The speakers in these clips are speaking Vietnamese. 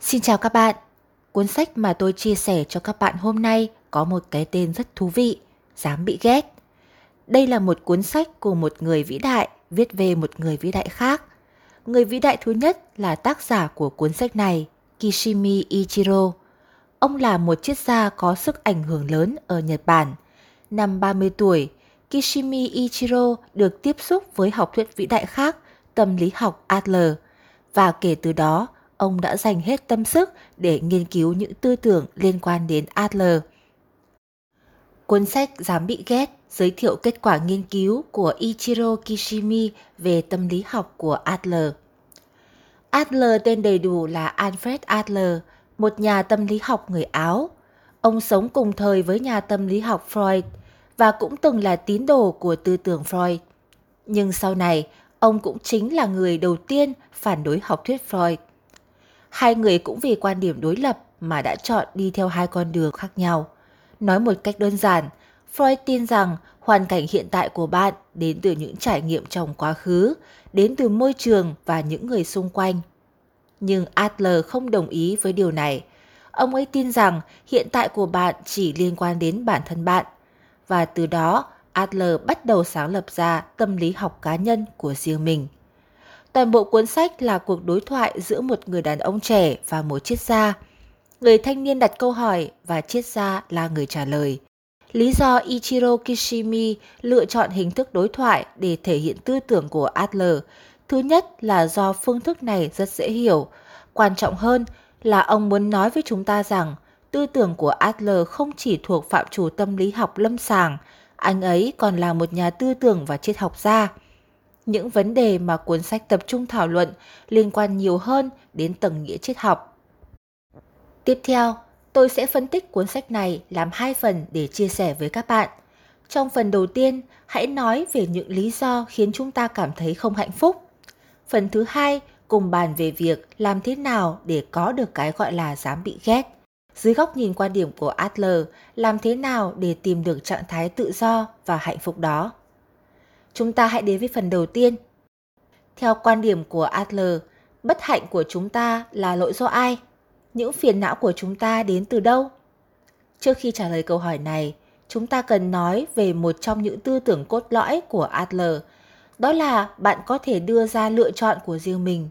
Xin chào các bạn. Cuốn sách mà tôi chia sẻ cho các bạn hôm nay có một cái tên rất thú vị, Dám bị ghét. Đây là một cuốn sách của một người vĩ đại viết về một người vĩ đại khác. Người vĩ đại thứ nhất là tác giả của cuốn sách này, Kishimi Ichiro. Ông là một triết gia có sức ảnh hưởng lớn ở Nhật Bản. Năm 30 tuổi, Kishimi Ichiro được tiếp xúc với học thuyết vĩ đại khác, tâm lý học Adler. Và kể từ đó, ông đã dành hết tâm sức để nghiên cứu những tư tưởng liên quan đến Adler. Cuốn sách Dám bị ghét giới thiệu kết quả nghiên cứu của Ichiro Kishimi về tâm lý học của Adler. Adler tên đầy đủ là Alfred Adler, một nhà tâm lý học người Áo. Ông sống cùng thời với nhà tâm lý học Freud và cũng từng là tín đồ của tư tưởng Freud. Nhưng sau này, ông cũng chính là người đầu tiên phản đối học thuyết Freud. Hai người cũng vì quan điểm đối lập mà đã chọn đi theo hai con đường khác nhau. Nói một cách đơn giản, Freud tin rằng hoàn cảnh hiện tại của bạn đến từ những trải nghiệm trong quá khứ, đến từ môi trường và những người xung quanh. Nhưng Adler không đồng ý với điều này. Ông ấy tin rằng hiện tại của bạn chỉ liên quan đến bản thân bạn. Và từ đó, Adler bắt đầu sáng lập ra tâm lý học cá nhân của riêng mình. Toàn bộ cuốn sách là cuộc đối thoại giữa một người đàn ông trẻ và một triết gia. Người thanh niên đặt câu hỏi và triết gia là người trả lời. Lý do Ichiro Kishimi lựa chọn hình thức đối thoại để thể hiện tư tưởng của Adler, thứ nhất là do phương thức này rất dễ hiểu. Quan trọng hơn là ông muốn nói với chúng ta rằng tư tưởng của Adler không chỉ thuộc phạm trù tâm lý học lâm sàng, anh ấy còn là một nhà tư tưởng và triết học gia những vấn đề mà cuốn sách tập trung thảo luận liên quan nhiều hơn đến tầng nghĩa triết học. Tiếp theo, tôi sẽ phân tích cuốn sách này làm hai phần để chia sẻ với các bạn. Trong phần đầu tiên, hãy nói về những lý do khiến chúng ta cảm thấy không hạnh phúc. Phần thứ hai, cùng bàn về việc làm thế nào để có được cái gọi là dám bị ghét. Dưới góc nhìn quan điểm của Adler, làm thế nào để tìm được trạng thái tự do và hạnh phúc đó. Chúng ta hãy đến với phần đầu tiên. Theo quan điểm của Adler, bất hạnh của chúng ta là lỗi do ai? Những phiền não của chúng ta đến từ đâu? Trước khi trả lời câu hỏi này, chúng ta cần nói về một trong những tư tưởng cốt lõi của Adler, đó là bạn có thể đưa ra lựa chọn của riêng mình.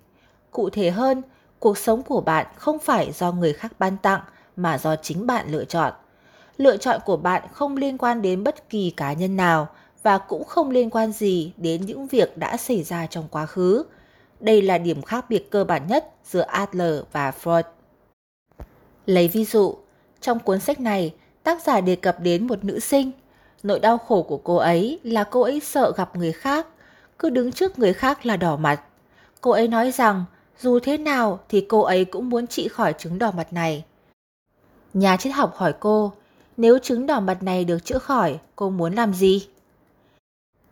Cụ thể hơn, cuộc sống của bạn không phải do người khác ban tặng mà do chính bạn lựa chọn. Lựa chọn của bạn không liên quan đến bất kỳ cá nhân nào và cũng không liên quan gì đến những việc đã xảy ra trong quá khứ. Đây là điểm khác biệt cơ bản nhất giữa Adler và Freud. Lấy ví dụ, trong cuốn sách này, tác giả đề cập đến một nữ sinh. Nỗi đau khổ của cô ấy là cô ấy sợ gặp người khác, cứ đứng trước người khác là đỏ mặt. Cô ấy nói rằng dù thế nào thì cô ấy cũng muốn trị khỏi chứng đỏ mặt này. Nhà triết học hỏi cô, nếu chứng đỏ mặt này được chữa khỏi, cô muốn làm gì?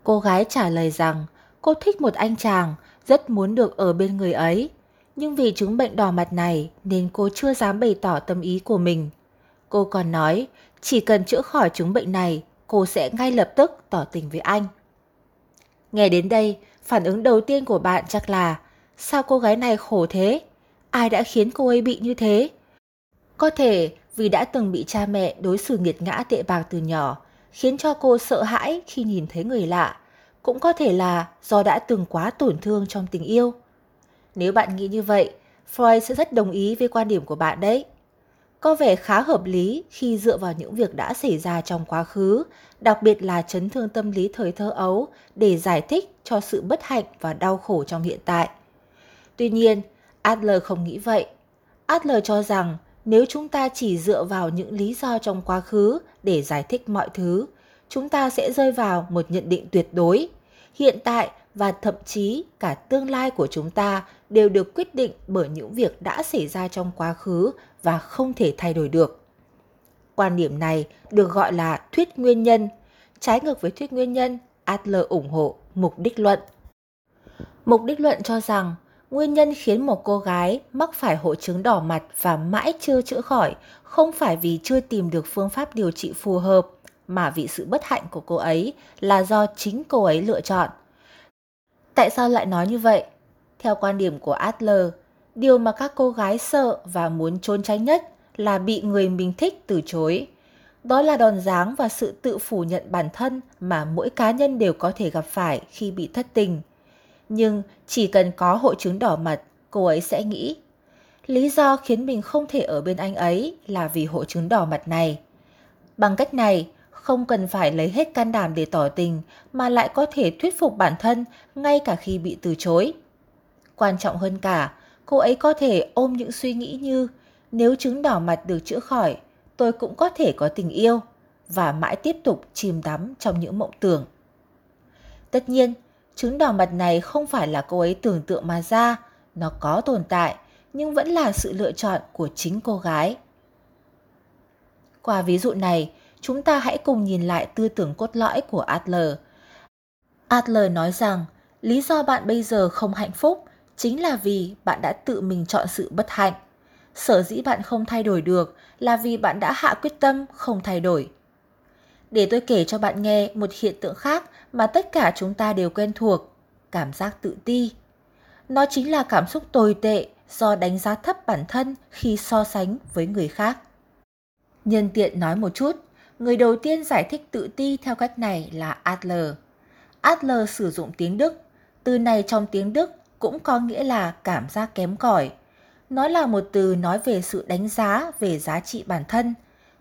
Cô gái trả lời rằng cô thích một anh chàng, rất muốn được ở bên người ấy. Nhưng vì chứng bệnh đỏ mặt này nên cô chưa dám bày tỏ tâm ý của mình. Cô còn nói chỉ cần chữa khỏi chứng bệnh này, cô sẽ ngay lập tức tỏ tình với anh. Nghe đến đây, phản ứng đầu tiên của bạn chắc là sao cô gái này khổ thế? Ai đã khiến cô ấy bị như thế? Có thể vì đã từng bị cha mẹ đối xử nghiệt ngã tệ bạc từ nhỏ, khiến cho cô sợ hãi khi nhìn thấy người lạ, cũng có thể là do đã từng quá tổn thương trong tình yêu. Nếu bạn nghĩ như vậy, Freud sẽ rất đồng ý với quan điểm của bạn đấy. Có vẻ khá hợp lý khi dựa vào những việc đã xảy ra trong quá khứ, đặc biệt là chấn thương tâm lý thời thơ ấu để giải thích cho sự bất hạnh và đau khổ trong hiện tại. Tuy nhiên, Adler không nghĩ vậy. Adler cho rằng nếu chúng ta chỉ dựa vào những lý do trong quá khứ để giải thích mọi thứ, chúng ta sẽ rơi vào một nhận định tuyệt đối. Hiện tại và thậm chí cả tương lai của chúng ta đều được quyết định bởi những việc đã xảy ra trong quá khứ và không thể thay đổi được. Quan điểm này được gọi là thuyết nguyên nhân. Trái ngược với thuyết nguyên nhân, Adler ủng hộ mục đích luận. Mục đích luận cho rằng Nguyên nhân khiến một cô gái mắc phải hội chứng đỏ mặt và mãi chưa chữa khỏi không phải vì chưa tìm được phương pháp điều trị phù hợp, mà vì sự bất hạnh của cô ấy là do chính cô ấy lựa chọn. Tại sao lại nói như vậy? Theo quan điểm của Adler, Điều mà các cô gái sợ và muốn trốn tránh nhất là bị người mình thích từ chối. Đó là đòn giáng và sự tự phủ nhận bản thân mà mỗi cá nhân đều có thể gặp phải khi bị thất tình. Nhưng chỉ cần có hội chứng đỏ mặt, cô ấy sẽ nghĩ lý do khiến mình không thể ở bên anh ấy là vì hội chứng đỏ mặt này. Bằng cách này, không cần phải lấy hết can đảm để tỏ tình mà lại có thể thuyết phục bản thân ngay cả khi bị từ chối. Quan trọng hơn cả, cô ấy có thể ôm những suy nghĩ như nếu chứng đỏ mặt được chữa khỏi, tôi cũng có thể có tình yêu và mãi tiếp tục chìm đắm trong những mộng tưởng. Tất nhiên, chứng đỏ mặt này không phải là cô ấy tưởng tượng mà ra, nó có tồn tại nhưng vẫn là sự lựa chọn của chính cô gái. Qua ví dụ này, chúng ta hãy cùng nhìn lại tư tưởng cốt lõi của Adler. Adler nói rằng lý do bạn bây giờ không hạnh phúc chính là vì bạn đã tự mình chọn sự bất hạnh. Sở dĩ bạn không thay đổi được là vì bạn đã hạ quyết tâm không thay đổi. Để tôi kể cho bạn nghe một hiện tượng khác mà tất cả chúng ta đều quen thuộc, cảm giác tự ti. Nó chính là cảm xúc tồi tệ do đánh giá thấp bản thân khi so sánh với người khác. Nhân tiện nói một chút, người đầu tiên giải thích tự ti theo cách này là Adler. Adler sử dụng tiếng Đức. Từ này trong tiếng Đức cũng có nghĩa là cảm giác kém cỏi. Nó là một từ nói về sự đánh giá về giá trị bản thân,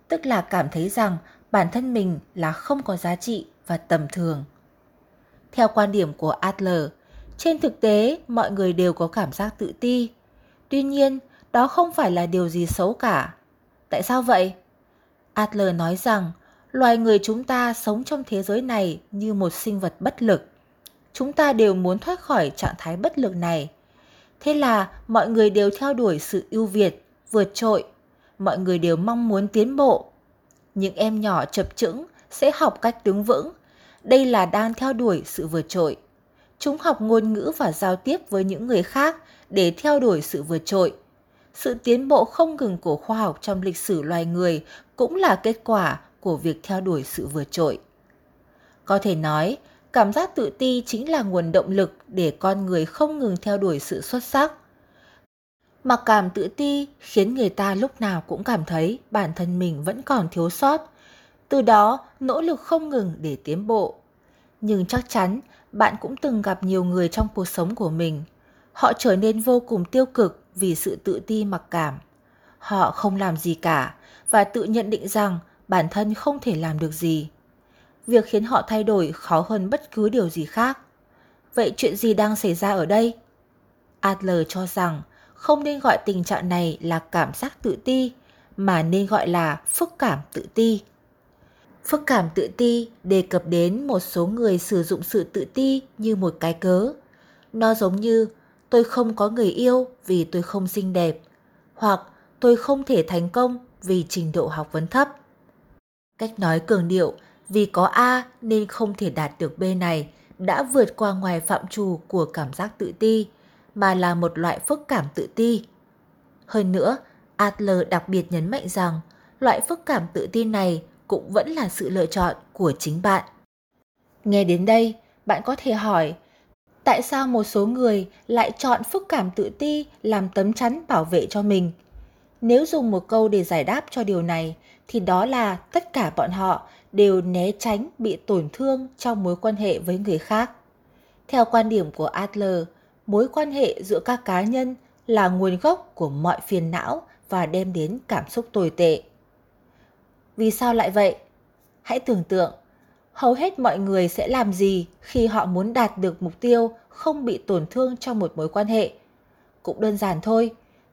tức là cảm thấy rằng bản thân mình là không có giá trị và tầm thường. Theo quan điểm của Adler, trên thực tế mọi người đều có cảm giác tự ti. Tuy nhiên, đó không phải là điều gì xấu cả. Tại sao vậy? Adler nói rằng loài người chúng ta sống trong thế giới này như một sinh vật bất lực. Chúng ta đều muốn thoát khỏi trạng thái bất lực này. Thế là mọi người đều theo đuổi sự ưu việt, vượt trội. Mọi người đều mong muốn tiến bộ. Những em nhỏ chập chững sẽ học cách đứng vững. Đây là đang theo đuổi sự vượt trội. Chúng học ngôn ngữ và giao tiếp với những người khác để theo đuổi sự vượt trội. Sự tiến bộ không ngừng của khoa học trong lịch sử loài người cũng là kết quả của việc theo đuổi sự vượt trội. Có thể nói, cảm giác tự ti chính là nguồn động lực để con người không ngừng theo đuổi sự xuất sắc. Mặc cảm tự ti khiến người ta lúc nào cũng cảm thấy bản thân mình vẫn còn thiếu sót, từ đó nỗ lực không ngừng để tiến bộ. Nhưng chắc chắn bạn cũng từng gặp nhiều người trong cuộc sống của mình. Họ trở nên vô cùng tiêu cực vì sự tự ti mặc cảm. Họ không làm gì cả và tự nhận định rằng bản thân không thể làm được gì. Việc khiến họ thay đổi khó hơn bất cứ điều gì khác. Vậy chuyện gì đang xảy ra ở đây? Adler cho rằng không nên gọi tình trạng này là cảm giác tự ti, mà nên gọi là phức cảm tự ti. Phức cảm tự ti đề cập đến một số người sử dụng sự tự ti như một cái cớ. Nó giống như tôi không có người yêu vì tôi không xinh đẹp, hoặc tôi không thể thành công vì trình độ học vấn thấp. Cách nói cường điệu vì có A nên không thể đạt được B này đã vượt qua ngoài phạm trù của cảm giác tự ti, mà là một loại phức cảm tự ti. Hơn nữa, Adler đặc biệt nhấn mạnh rằng loại phức cảm tự ti này cũng vẫn là sự lựa chọn của chính bạn. Nghe đến đây, bạn có thể hỏi, tại sao một số người lại chọn phức cảm tự ti làm tấm chắn bảo vệ cho mình? Nếu dùng một câu để giải đáp cho điều này, thì đó là tất cả bọn họ đều né tránh bị tổn thương trong mối quan hệ với người khác. Theo quan điểm của Adler, mối quan hệ giữa các cá nhân là nguồn gốc của mọi phiền não và đem đến cảm xúc tồi tệ. Vì sao lại vậy? Hãy tưởng tượng, hầu hết mọi người sẽ làm gì khi họ muốn đạt được mục tiêu không bị tổn thương trong một mối quan hệ? Cũng đơn giản thôi,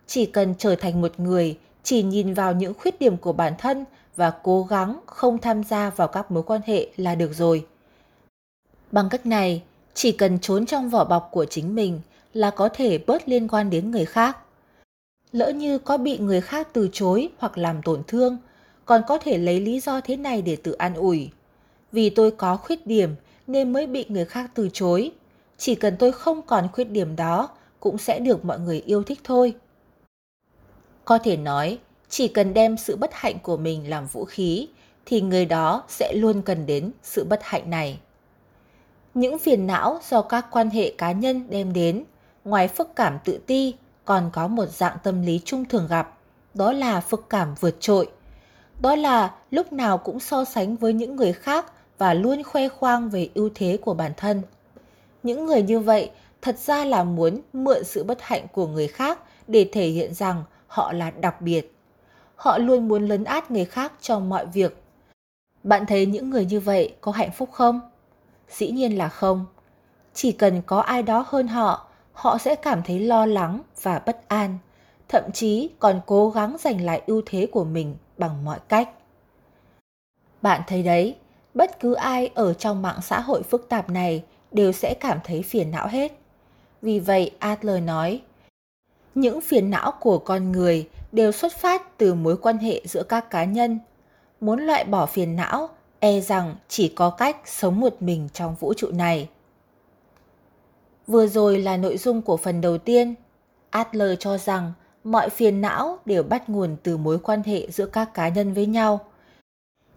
chỉ cần trở thành một người chỉ nhìn vào những khuyết điểm của bản thân và cố gắng không tham gia vào các mối quan hệ là được rồi. Bằng cách này, chỉ cần trốn trong vỏ bọc của chính mình là có thể bớt liên quan đến người khác. Lỡ như có bị người khác từ chối hoặc làm tổn thương, còn có thể lấy lý do thế này để tự an ủi. Vì tôi có khuyết điểm nên mới bị người khác từ chối. Chỉ cần tôi không còn khuyết điểm đó cũng sẽ được mọi người yêu thích thôi. Có thể nói, chỉ cần đem sự bất hạnh của mình làm vũ khí thì người đó sẽ luôn cần đến sự bất hạnh này. Những phiền não do các quan hệ cá nhân đem đến, ngoài phức cảm tự ti, còn có một dạng tâm lý chung thường gặp, đó là phức cảm vượt trội. Đó là lúc nào cũng so sánh với những người khác và luôn khoe khoang về ưu thế của bản thân. Những người như vậy thật ra là muốn mượn sự bất hạnh của người khác để thể hiện rằng họ là đặc biệt. Họ luôn muốn lấn át người khác trong mọi việc. Bạn thấy những người như vậy có hạnh phúc không? Dĩ nhiên là không. Chỉ cần có ai đó hơn họ, họ sẽ cảm thấy lo lắng và bất an, thậm chí còn cố gắng giành lại ưu thế của mình bằng mọi cách. Bạn thấy đấy, bất cứ ai ở trong mạng xã hội phức tạp này đều sẽ cảm thấy phiền não hết. Vì vậy Adler nói, những phiền não của con người đều xuất phát từ mối quan hệ giữa các cá nhân. Muốn loại bỏ phiền não, e rằng chỉ có cách sống một mình trong vũ trụ này. Vừa rồi là nội dung của phần đầu tiên. Adler cho rằng mọi phiền não đều bắt nguồn từ mối quan hệ giữa các cá nhân với nhau.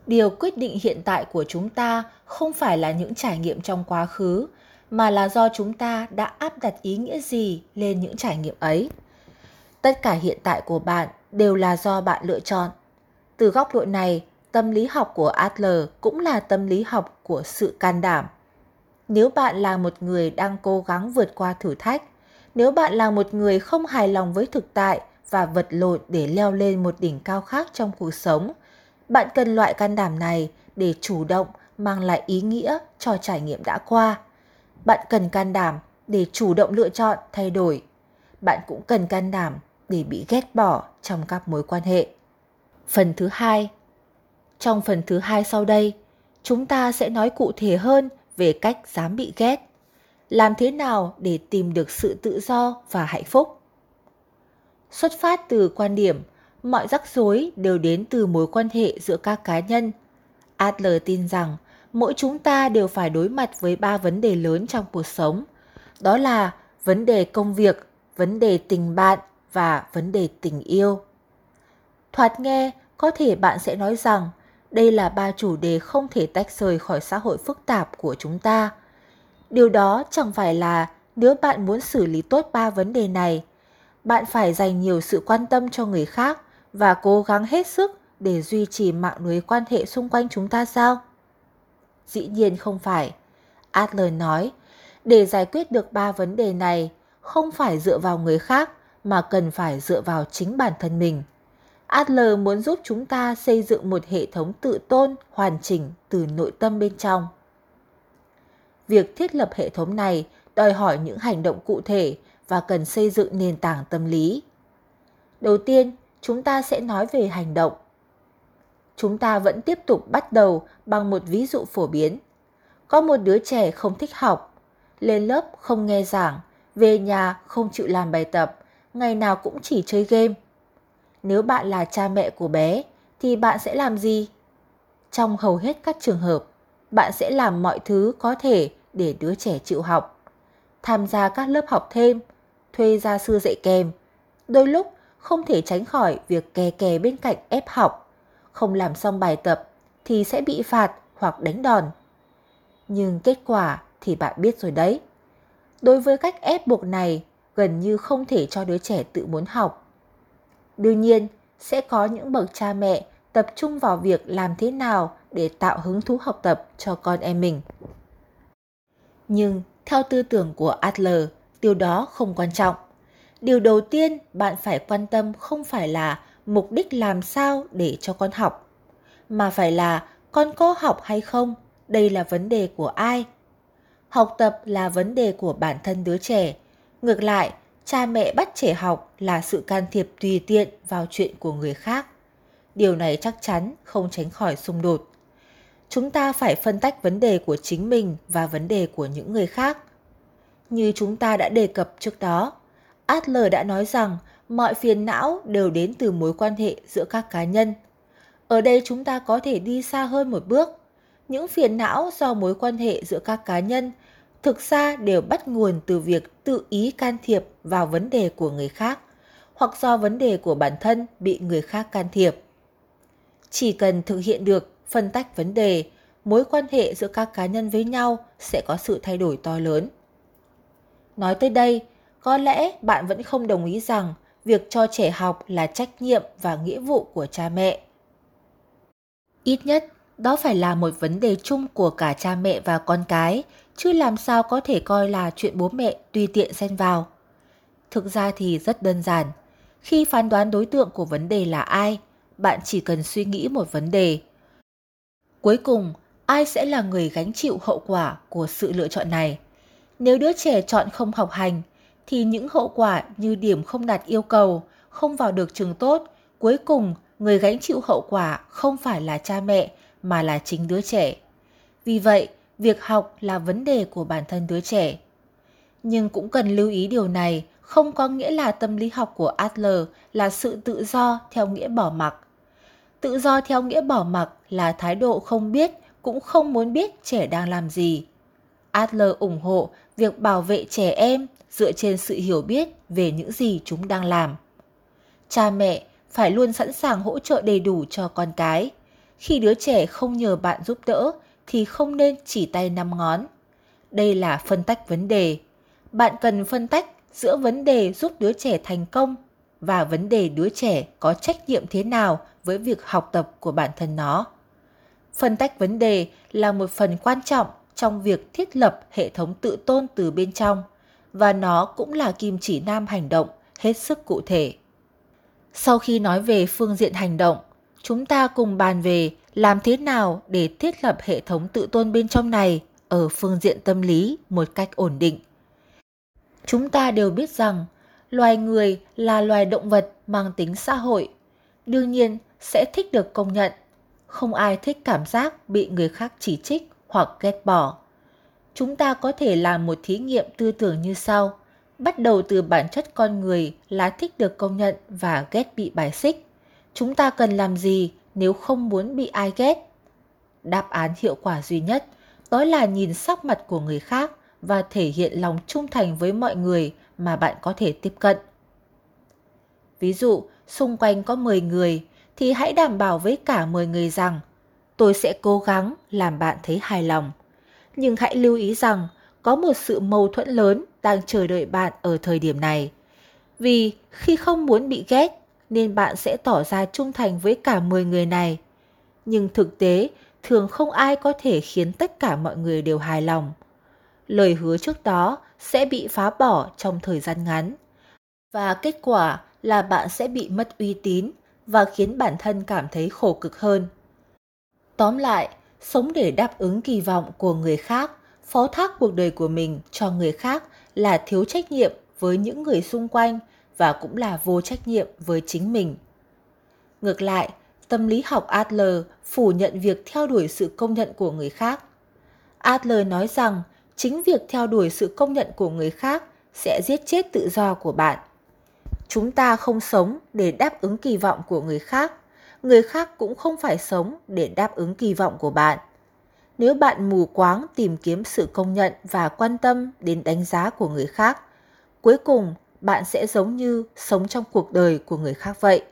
Điều quyết định hiện tại của chúng ta không phải là những trải nghiệm trong quá khứ, mà là do chúng ta đã áp đặt ý nghĩa gì lên những trải nghiệm ấy. Tất cả hiện tại của bạn đều là do bạn lựa chọn. Từ góc độ này, tâm lý học của Adler cũng là tâm lý học của sự can đảm. Nếu bạn là một người đang cố gắng vượt qua thử thách, nếu bạn là một người không hài lòng với thực tại và vật lộn để leo lên một đỉnh cao khác trong cuộc sống, bạn cần loại can đảm này để chủ động mang lại ý nghĩa cho trải nghiệm đã qua. Bạn cần can đảm để chủ động lựa chọn thay đổi. Bạn cũng cần can đảm để bị ghét bỏ trong các mối quan hệ. Phần thứ hai Trong phần thứ hai sau đây, chúng ta sẽ nói cụ thể hơn về cách dám bị ghét. Làm thế nào để tìm được sự tự do và hạnh phúc? Xuất phát từ quan điểm mọi rắc rối đều đến từ mối quan hệ giữa các cá nhân. Adler tin rằng mỗi chúng ta đều phải đối mặt với ba vấn đề lớn trong cuộc sống. Đó là vấn đề công việc, vấn đề tình bạn và vấn đề tình yêu. Thoạt nghe, có thể bạn sẽ nói rằng đây là ba chủ đề không thể tách rời khỏi xã hội phức tạp của chúng ta. Điều đó chẳng phải là nếu bạn muốn xử lý tốt ba vấn đề này, bạn phải dành nhiều sự quan tâm cho người khác và cố gắng hết sức để duy trì mạng lưới quan hệ xung quanh chúng ta sao? Dĩ nhiên không phải. Adler nói, để giải quyết được ba vấn đề này, không phải dựa vào người khác mà cần phải dựa vào chính bản thân mình. Adler muốn giúp chúng ta xây dựng một hệ thống tự tôn hoàn chỉnh từ nội tâm bên trong. Việc thiết lập hệ thống này đòi hỏi những hành động cụ thể và cần xây dựng nền tảng tâm lý. Đầu tiên, chúng ta sẽ nói về hành động. Chúng ta vẫn tiếp tục bắt đầu bằng một ví dụ phổ biến. Có một đứa trẻ không thích học, lên lớp không nghe giảng, về nhà không chịu làm bài tập, ngày nào cũng chỉ chơi game. Nếu bạn là cha mẹ của bé thì bạn sẽ làm gì? Trong hầu hết các trường hợp, bạn sẽ làm mọi thứ có thể để đứa trẻ chịu học. Tham gia các lớp học thêm, thuê gia sư dạy kèm. Đôi lúc không thể tránh khỏi việc kè kè bên cạnh ép học. Không làm xong bài tập thì sẽ bị phạt hoặc đánh đòn. Nhưng kết quả thì bạn biết rồi đấy. Đối với cách ép buộc này, gần như không thể cho đứa trẻ tự muốn học. Đương nhiên, sẽ có những bậc cha mẹ tập trung vào việc làm thế nào để tạo hứng thú học tập cho con em mình. Nhưng theo tư tưởng của Adler, điều đó không quan trọng. Điều đầu tiên bạn phải quan tâm không phải là mục đích làm sao để cho con học, mà phải là con có học hay không, đây là vấn đề của ai. Học tập là vấn đề của bản thân đứa trẻ. Ngược lại, cha mẹ bắt trẻ học là sự can thiệp tùy tiện vào chuyện của người khác. Điều này chắc chắn không tránh khỏi xung đột. Chúng ta phải phân tách vấn đề của chính mình và vấn đề của những người khác. Như chúng ta đã đề cập trước đó, Adler đã nói rằng mọi phiền não đều đến từ mối quan hệ giữa các cá nhân. Ở đây chúng ta có thể đi xa hơn một bước. Những phiền não do mối quan hệ giữa các cá nhân thực ra đều bắt nguồn từ việc tự ý can thiệp vào vấn đề của người khác hoặc do vấn đề của bản thân bị người khác can thiệp. Chỉ cần thực hiện được phân tách vấn đề, mối quan hệ giữa các cá nhân với nhau sẽ có sự thay đổi to lớn. Nói tới đây, có lẽ bạn vẫn không đồng ý rằng việc cho trẻ học là trách nhiệm và nghĩa vụ của cha mẹ. Ít nhất, đó phải là một vấn đề chung của cả cha mẹ và con cái, chứ làm sao có thể coi là chuyện bố mẹ tùy tiện xen vào. Thực ra thì rất đơn giản. Khi phán đoán đối tượng của vấn đề là ai, bạn chỉ cần suy nghĩ một vấn đề. Cuối cùng, ai sẽ là người gánh chịu hậu quả của sự lựa chọn này? Nếu đứa trẻ chọn không học hành, thì những hậu quả như điểm không đạt yêu cầu, không vào được trường tốt, cuối cùng người gánh chịu hậu quả không phải là cha mẹ mà là chính đứa trẻ. Vì vậy, việc học là vấn đề của bản thân đứa trẻ. Nhưng cũng cần lưu ý điều này không có nghĩa là tâm lý học của Adler là sự tự do theo nghĩa bỏ mặc. Tự do theo nghĩa bỏ mặc là thái độ không biết, cũng không muốn biết trẻ đang làm gì. Adler ủng hộ việc bảo vệ trẻ em dựa trên sự hiểu biết về những gì chúng đang làm. Cha mẹ phải luôn sẵn sàng hỗ trợ đầy đủ cho con cái. Khi đứa trẻ không nhờ bạn giúp đỡ thì không nên chỉ tay năm ngón. Đây là phân tách vấn đề. Bạn cần phân tách giữa vấn đề giúp đứa trẻ thành công và vấn đề đứa trẻ có trách nhiệm thế nào với việc học tập của bản thân nó. Phân tách vấn đề là một phần quan trọng trong việc thiết lập hệ thống tự tôn từ bên trong và nó cũng là kim chỉ nam hành động hết sức cụ thể. Sau khi nói về phương diện hành động, chúng ta cùng bàn về làm thế nào để thiết lập hệ thống tự tôn bên trong này ở phương diện tâm lý một cách ổn định. Chúng ta đều biết rằng loài người là loài động vật mang tính xã hội, đương nhiên sẽ thích được công nhận. Không ai thích cảm giác bị người khác chỉ trích hoặc ghét bỏ. Chúng ta có thể làm một thí nghiệm tư tưởng như sau. Bắt đầu từ bản chất con người là thích được công nhận và ghét bị bài xích. Chúng ta cần làm gì nếu không muốn bị ai ghét? Đáp án hiệu quả duy nhất đó là nhìn sắc mặt của người khác và thể hiện lòng trung thành với mọi người mà bạn có thể tiếp cận. Ví dụ, xung quanh có 10 người thì hãy đảm bảo với cả 10 người rằng tôi sẽ cố gắng làm bạn thấy hài lòng. Nhưng hãy lưu ý rằng có một sự mâu thuẫn lớn đang chờ đợi bạn ở thời điểm này. Vì khi không muốn bị ghét nên bạn sẽ tỏ ra trung thành với cả 10 người này. Nhưng thực tế, thường không ai có thể khiến tất cả mọi người đều hài lòng. Lời hứa trước đó sẽ bị phá bỏ trong thời gian ngắn. Và kết quả là bạn sẽ bị mất uy tín và khiến bản thân cảm thấy khổ cực hơn. Tóm lại, sống để đáp ứng kỳ vọng của người khác, phó thác cuộc đời của mình cho người khác là thiếu trách nhiệm với những người xung quanh và cũng là vô trách nhiệm với chính mình. Ngược lại, tâm lý học Adler phủ nhận việc theo đuổi sự công nhận của người khác. Adler nói rằng chính việc theo đuổi sự công nhận của người khác sẽ giết chết tự do của bạn. Chúng ta không sống để đáp ứng kỳ vọng của người khác, người khác cũng không phải sống để đáp ứng kỳ vọng của bạn. Nếu bạn mù quáng tìm kiếm sự công nhận và quan tâm đến đánh giá của người khác, cuối cùng bạn sẽ giống như sống trong cuộc đời của người khác vậy.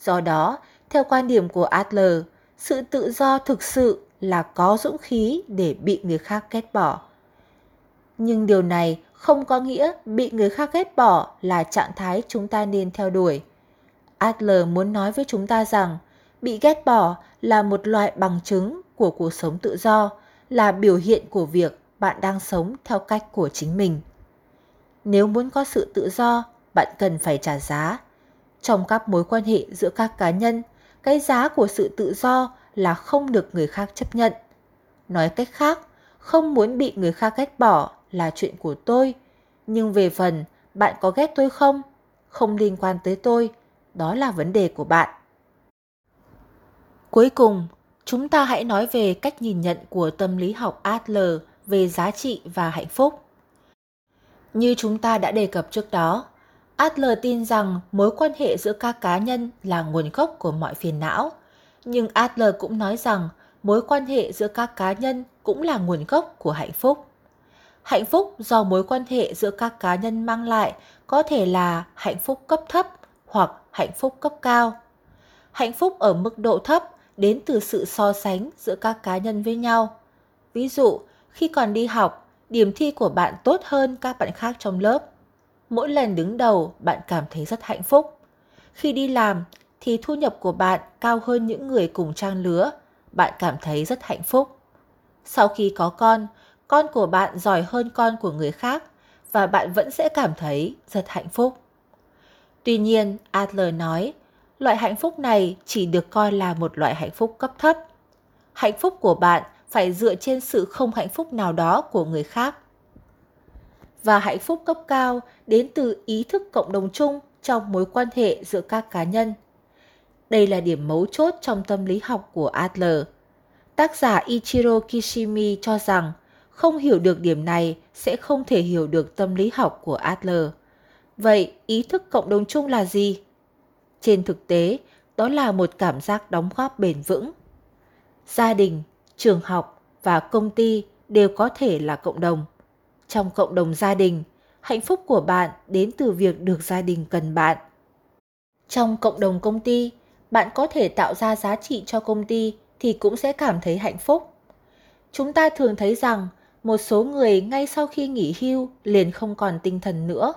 Do đó, theo quan điểm của Adler, sự tự do thực sự là có dũng khí để bị người khác ghét bỏ. Nhưng điều này không có nghĩa bị người khác ghét bỏ là trạng thái chúng ta nên theo đuổi. Adler muốn nói với chúng ta rằng bị ghét bỏ là một loại bằng chứng của cuộc sống tự do, là biểu hiện của việc bạn đang sống theo cách của chính mình. Nếu muốn có sự tự do, bạn cần phải trả giá. Trong các mối quan hệ giữa các cá nhân, cái giá của sự tự do là không được người khác chấp nhận. Nói cách khác, không muốn bị người khác ghét bỏ là chuyện của tôi, nhưng về phần bạn có ghét tôi không, không liên quan tới tôi, đó là vấn đề của bạn. Cuối cùng, chúng ta hãy nói về cách nhìn nhận của tâm lý học Adler về giá trị và hạnh phúc. Như chúng ta đã đề cập trước đó, Adler tin rằng mối quan hệ giữa các cá nhân là nguồn gốc của mọi phiền não. Nhưng Adler cũng nói rằng mối quan hệ giữa các cá nhân cũng là nguồn gốc của hạnh phúc. Hạnh phúc do mối quan hệ giữa các cá nhân mang lại có thể là hạnh phúc cấp thấp hoặc hạnh phúc cấp cao. Hạnh phúc ở mức độ thấp đến từ sự so sánh giữa các cá nhân với nhau. Ví dụ, khi còn đi học, điểm thi của bạn tốt hơn các bạn khác trong lớp. Mỗi lần đứng đầu, bạn cảm thấy rất hạnh phúc. Khi đi làm thì thu nhập của bạn cao hơn những người cùng trang lứa, bạn cảm thấy rất hạnh phúc. Sau khi có con, con của bạn giỏi hơn con của người khác và bạn vẫn sẽ cảm thấy rất hạnh phúc. Tuy nhiên, Adler nói, loại hạnh phúc này chỉ được coi là một loại hạnh phúc cấp thấp. Hạnh phúc của bạn phải dựa trên sự không hạnh phúc nào đó của người khác. Và hạnh phúc cấp cao đến từ ý thức cộng đồng chung trong mối quan hệ giữa các cá nhân. Đây là điểm mấu chốt trong tâm lý học của Adler. Tác giả Ichiro Kishimi cho rằng không hiểu được điểm này sẽ không thể hiểu được tâm lý học của Adler. Vậy ý thức cộng đồng chung là gì? Trên thực tế, đó là một cảm giác đóng góp bền vững. Gia đình, trường học và công ty đều có thể là cộng đồng. Trong cộng đồng gia đình, hạnh phúc của bạn đến từ việc được gia đình cần bạn. Trong cộng đồng công ty, bạn có thể tạo ra giá trị cho công ty thì cũng sẽ cảm thấy hạnh phúc. Chúng ta thường thấy rằng một số người ngay sau khi nghỉ hưu liền không còn tinh thần nữa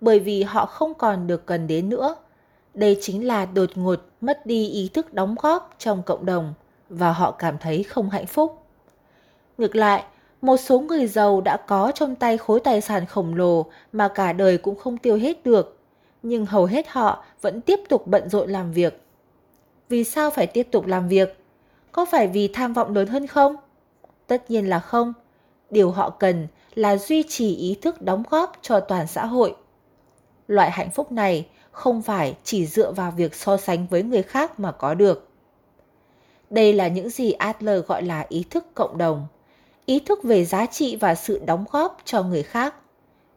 bởi vì họ không còn được cần đến nữa. Đây chính là đột ngột mất đi ý thức đóng góp trong cộng đồng và họ cảm thấy không hạnh phúc. Ngược lại, một số người giàu đã có trong tay khối tài sản khổng lồ mà cả đời cũng không tiêu hết được, nhưng hầu hết họ vẫn tiếp tục bận rộn làm việc. Vì sao phải tiếp tục làm việc? Có phải vì tham vọng lớn hơn không? Tất nhiên là không. Điều họ cần là duy trì ý thức đóng góp cho toàn xã hội. Loại hạnh phúc này không phải chỉ dựa vào việc so sánh với người khác mà có được. Đây là những gì Adler gọi là ý thức cộng đồng, ý thức về giá trị và sự đóng góp cho người khác.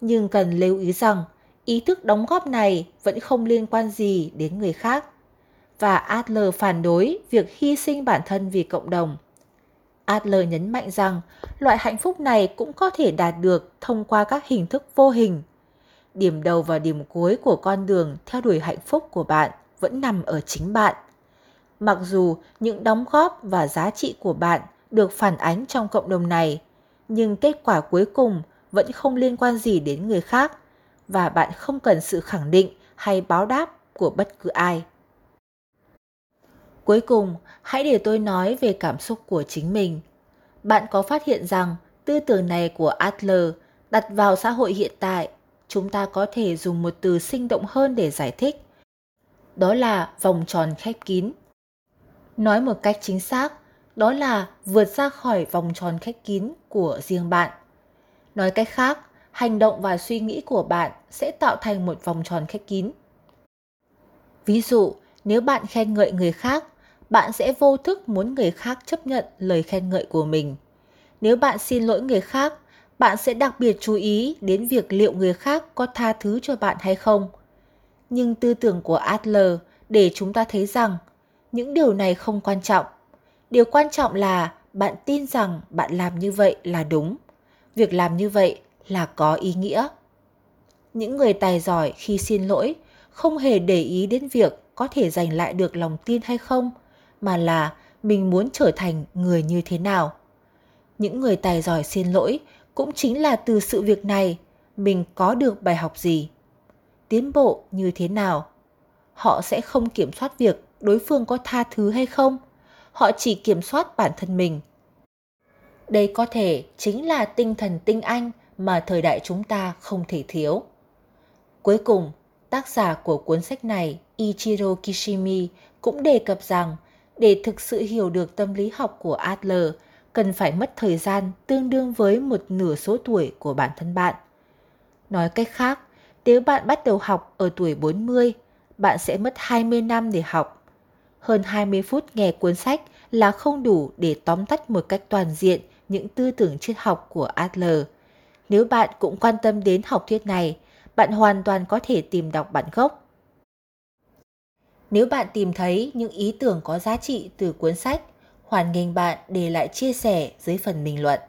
Nhưng cần lưu ý rằng, ý thức đóng góp này vẫn không liên quan gì đến người khác. Và Adler phản đối việc hy sinh bản thân vì cộng đồng. Adler nhấn mạnh rằng loại hạnh phúc này cũng có thể đạt được thông qua các hình thức vô hình. Điểm đầu và điểm cuối của con đường theo đuổi hạnh phúc của bạn vẫn nằm ở chính bạn. Mặc dù những đóng góp và giá trị của bạn được phản ánh trong cộng đồng này, nhưng kết quả cuối cùng vẫn không liên quan gì đến người khác và bạn không cần sự khẳng định hay báo đáp của bất cứ ai. Cuối cùng, hãy để tôi nói về cảm xúc của chính mình. Bạn có phát hiện rằng tư tưởng này của Adler đặt vào xã hội hiện tại, chúng ta có thể dùng một từ sinh động hơn để giải thích. Đó là vòng tròn khép kín. Nói một cách chính xác, đó là vượt ra khỏi vòng tròn khép kín của riêng bạn. Nói cách khác, hành động và suy nghĩ của bạn sẽ tạo thành một vòng tròn khép kín. Ví dụ, nếu bạn khen ngợi người khác, bạn sẽ vô thức muốn người khác chấp nhận lời khen ngợi của mình. Nếu bạn xin lỗi người khác, bạn sẽ đặc biệt chú ý đến việc liệu người khác có tha thứ cho bạn hay không. Nhưng tư tưởng của Adler để chúng ta thấy rằng những điều này không quan trọng. Điều quan trọng là bạn tin rằng bạn làm như vậy là đúng. Việc làm như vậy là có ý nghĩa. Những người tài giỏi khi xin lỗi không hề để ý đến việc có thể giành lại được lòng tin hay không, mà là mình muốn trở thành người như thế nào. Những người tài giỏi xin lỗi cũng chính là từ sự việc này mình có được bài học gì, tiến bộ như thế nào. Họ sẽ không kiểm soát việc đối phương có tha thứ hay không, họ chỉ kiểm soát bản thân mình. Đây có thể chính là tinh thần tinh anh mà thời đại chúng ta không thể thiếu. Cuối cùng, tác giả của cuốn sách này, Ichiro Kishimi, cũng đề cập rằng để thực sự hiểu được tâm lý học của Adler, cần phải mất thời gian tương đương với một nửa số tuổi của bản thân bạn. Nói cách khác, nếu bạn bắt đầu học ở tuổi 40, bạn sẽ mất 20 năm để học. Hơn 20 phút nghe cuốn sách là không đủ để tóm tắt một cách toàn diện những tư tưởng triết học của Adler. Nếu bạn cũng quan tâm đến học thuyết này, bạn hoàn toàn có thể tìm đọc bản gốc. Nếu bạn tìm thấy những ý tưởng có giá trị từ cuốn sách, hoàn nghênh bạn để lại chia sẻ dưới phần bình luận.